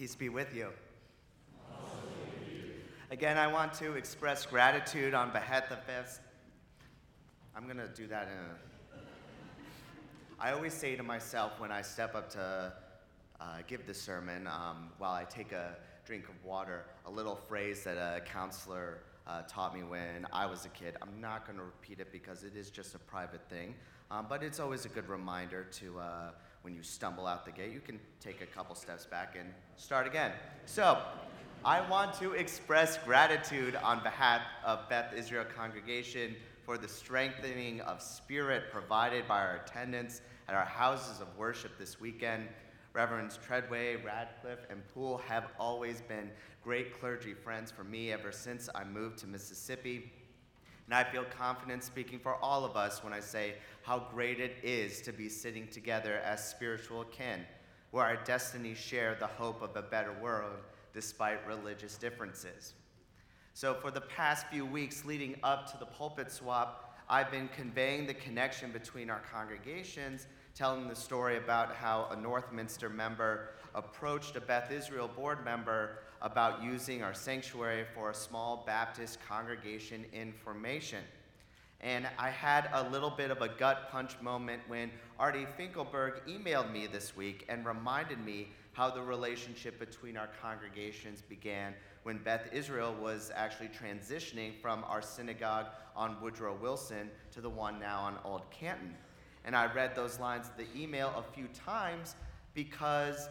Peace be with you. Again, I want to express gratitude on behalf of Beth. I'm going to do that in a. I always say to myself when I step up to uh, give the sermon, um, while I take a drink of water, a little phrase that a counselor uh, taught me when I was a kid. I'm not going to repeat it because it is just a private thing, um, but it's always a good reminder to, uh, when you stumble out the gate, you can take a couple steps back and start again. So, I want to express gratitude on behalf of Beth Israel Congregation for the strengthening of spirit provided by our attendance at our houses of worship this weekend. Reverends Treadway, Radcliffe, and Poole have always been great clergy friends for me ever since I moved to Mississippi. And I feel confident speaking for all of us when I say how great it is to be sitting together as spiritual kin, where our destinies share the hope of a better world despite religious differences. So, for the past few weeks leading up to the pulpit swap, I've been conveying the connection between our congregations, telling the story about how a Northminster member approached a Beth Israel board member about using our sanctuary for a small Baptist congregation in formation. And I had a little bit of a gut punch moment when Artie Finkelberg emailed me this week and reminded me how the relationship between our congregations began when Beth Israel was actually transitioning from our synagogue on Woodrow Wilson to the one now on Old Canton. And I read those lines of the email a few times because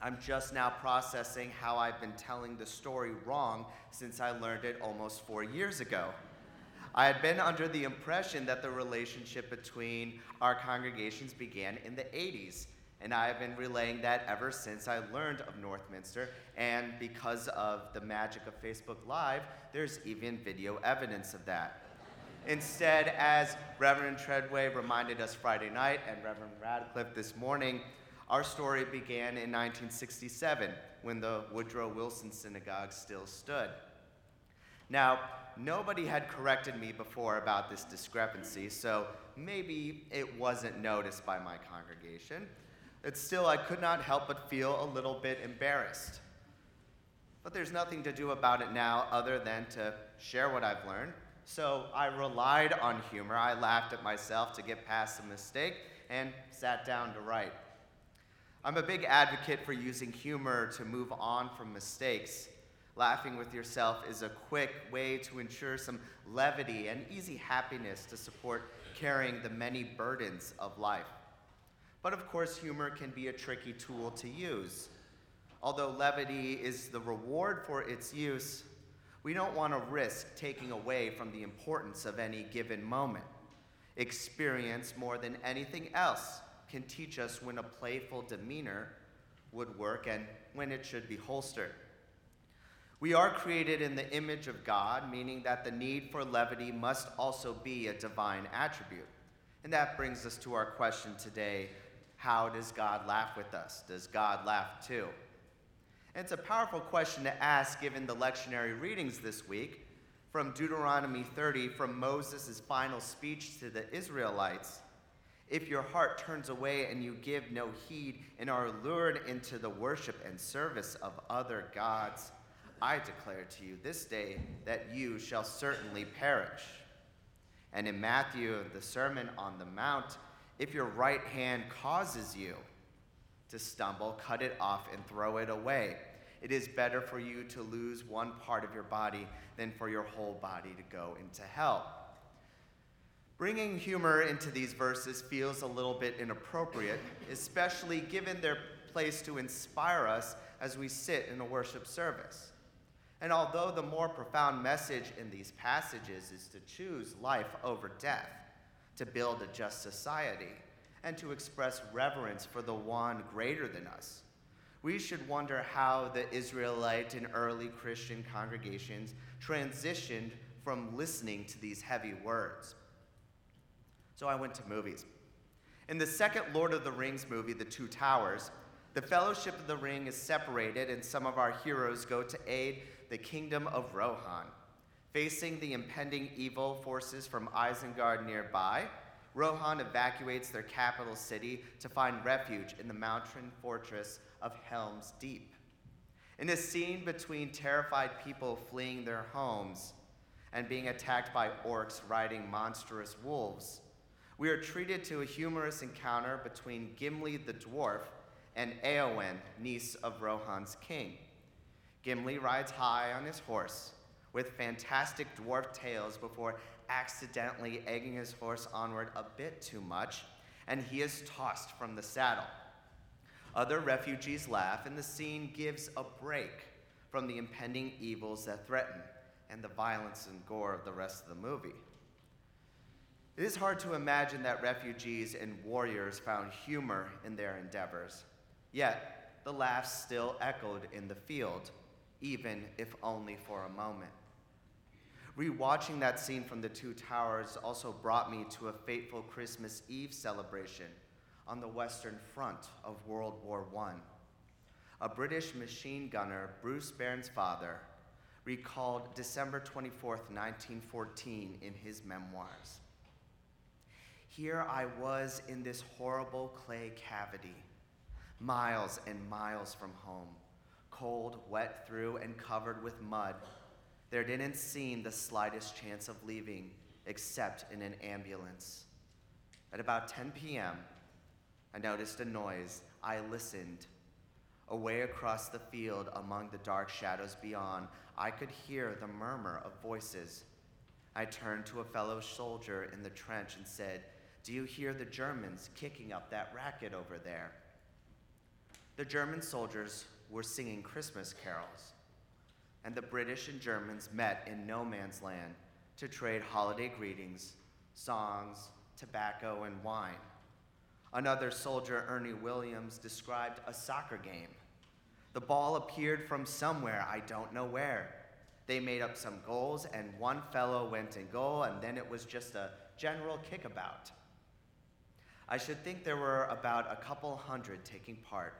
I'm just now processing how I've been telling the story wrong since I learned it almost four years ago. I had been under the impression that the relationship between our congregations began in the 80s, and I have been relaying that ever since I learned of Northminster. And because of the magic of Facebook Live, there's even video evidence of that. Instead, as Reverend Treadway reminded us Friday night and Reverend Radcliffe this morning, our story began in 1967 when the Woodrow Wilson Synagogue still stood. Now, nobody had corrected me before about this discrepancy, so maybe it wasn't noticed by my congregation. But still, I could not help but feel a little bit embarrassed. But there's nothing to do about it now other than to share what I've learned. So I relied on humor. I laughed at myself to get past the mistake and sat down to write. I'm a big advocate for using humor to move on from mistakes. Laughing with yourself is a quick way to ensure some levity and easy happiness to support carrying the many burdens of life. But of course, humor can be a tricky tool to use. Although levity is the reward for its use, we don't want to risk taking away from the importance of any given moment. Experience, more than anything else, can teach us when a playful demeanor would work and when it should be holstered. We are created in the image of God, meaning that the need for levity must also be a divine attribute. And that brings us to our question today how does God laugh with us? Does God laugh too? It's a powerful question to ask given the lectionary readings this week from Deuteronomy 30, from Moses' final speech to the Israelites. If your heart turns away and you give no heed and are lured into the worship and service of other gods, I declare to you this day that you shall certainly perish. And in Matthew, the Sermon on the Mount, if your right hand causes you to stumble, cut it off and throw it away. It is better for you to lose one part of your body than for your whole body to go into hell. Bringing humor into these verses feels a little bit inappropriate, especially given their place to inspire us as we sit in a worship service. And although the more profound message in these passages is to choose life over death, to build a just society, and to express reverence for the one greater than us, we should wonder how the Israelite and early Christian congregations transitioned from listening to these heavy words. So I went to movies. In the second Lord of the Rings movie, The Two Towers, the Fellowship of the Ring is separated, and some of our heroes go to aid the kingdom of Rohan. Facing the impending evil forces from Isengard nearby, Rohan evacuates their capital city to find refuge in the mountain fortress of Helm's Deep. In a scene between terrified people fleeing their homes and being attacked by orcs riding monstrous wolves, we are treated to a humorous encounter between Gimli the dwarf and Eowyn, niece of Rohan's king. Gimli rides high on his horse with fantastic dwarf tales before accidentally egging his horse onward a bit too much, and he is tossed from the saddle. Other refugees laugh, and the scene gives a break from the impending evils that threaten and the violence and gore of the rest of the movie. It is hard to imagine that refugees and warriors found humor in their endeavors, yet the laughs still echoed in the field, even if only for a moment. Rewatching that scene from the Two Towers also brought me to a fateful Christmas Eve celebration on the Western Front of World War I. A British machine gunner, Bruce Bairnsfather, recalled December 24, 1914, in his memoirs. Here I was in this horrible clay cavity, miles and miles from home, cold, wet through, and covered with mud. There didn't seem the slightest chance of leaving except in an ambulance. At about 10 p.m., I noticed a noise. I listened. Away across the field, among the dark shadows beyond, I could hear the murmur of voices. I turned to a fellow soldier in the trench and said, Do you hear the Germans kicking up that racket over there? The German soldiers were singing Christmas carols, and the British and Germans met in no man's land to trade holiday greetings, songs, tobacco, and wine. Another soldier, Ernie Williams, described a soccer game. The ball appeared from somewhere, I don't know where. They made up some goals, and one fellow went in goal, and then it was just a general kickabout. I should think there were about a couple hundred taking part.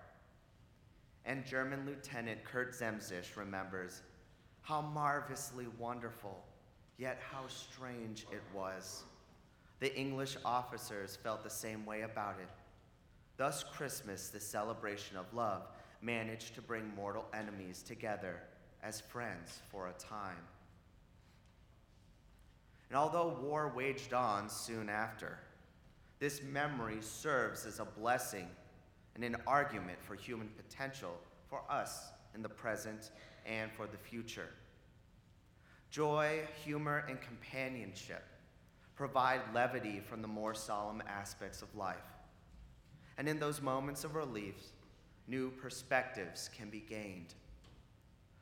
And German Lieutenant Kurt Zehmisch remembers how marvelously wonderful, yet how strange it was. The English officers felt the same way about it. Thus, Christmas, the celebration of love, managed to bring mortal enemies together as friends for a time. And although war waged on soon after, this memory serves as a blessing and an argument for human potential for us in the present and for the future. Joy, humor, and companionship provide levity from the more solemn aspects of life. And in those moments of relief, new perspectives can be gained.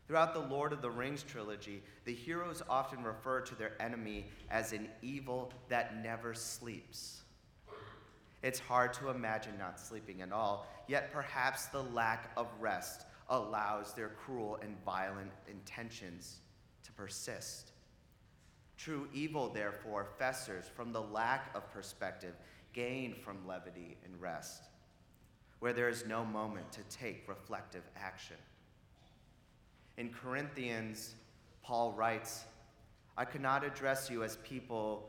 Throughout the Lord of the Rings trilogy, the heroes often refer to their enemy as an evil that never sleeps. It's hard to imagine not sleeping at all, yet perhaps the lack of rest allows their cruel and violent intentions to persist. True evil, therefore, festers from the lack of perspective gained from levity and rest, where there is no moment to take reflective action. In Corinthians, Paul writes, I could not address you as people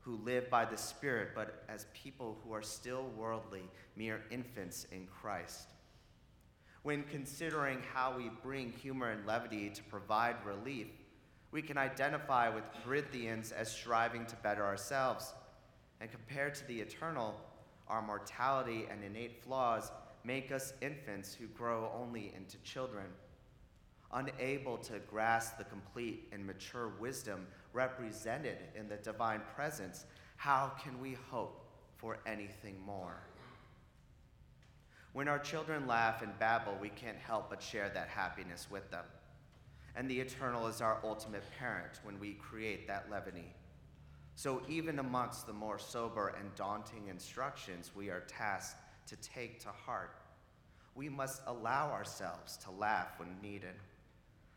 who live by the Spirit, but as people who are still worldly, mere infants in Christ. When considering how we bring humor and levity to provide relief, we can identify with Corinthians as striving to better ourselves. And compared to the eternal, our mortality and innate flaws make us infants who grow only into children. Unable to grasp the complete and mature wisdom represented in the divine presence, how can we hope for anything more? When our children laugh and babble, we can't help but share that happiness with them and the eternal is our ultimate parent when we create that levity. So, even amongst the more sober and daunting instructions we are tasked to take to heart, we must allow ourselves to laugh when needed.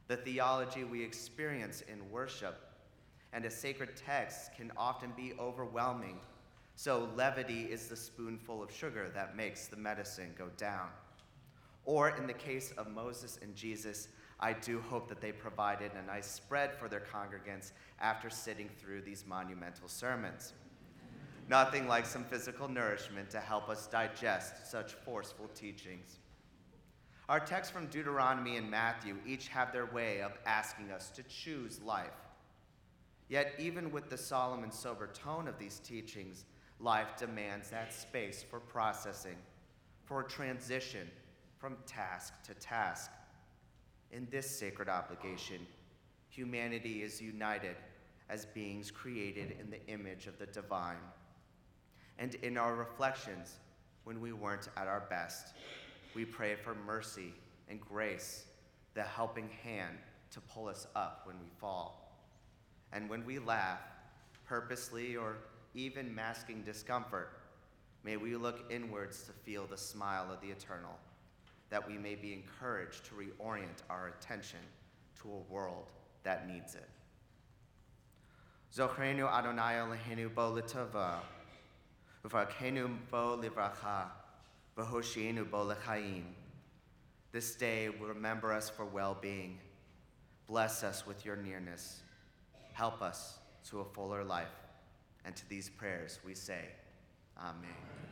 The theology we experience in worship and a sacred text can often be overwhelming, so levity is the spoonful of sugar that makes the medicine go down. Or, in the case of Moses and Jesus, I do hope that they provided a nice spread for their congregants after sitting through these monumental sermons. Nothing like some physical nourishment to help us digest such forceful teachings. Our texts from Deuteronomy and Matthew each have their way of asking us to choose life. Yet, even with the solemn and sober tone of these teachings, life demands that space for processing, for transition from task to task. In this sacred obligation, humanity is united as beings created in the image of the divine. And in our reflections, when we weren't at our best, we pray for mercy and grace, the helping hand to pull us up when we fall. And when we laugh, purposely or even masking discomfort, may we look inwards to feel the smile of the eternal, that we may be encouraged to reorient our attention to a world that needs it. Zochrenu Adonai Eloheinu bo l'tova, uvakenu bo livracha, v'hoshienu bo l'chaim. This day remember us for well-being. Bless us with your nearness. Help us to a fuller life. And to these prayers we say, Amen.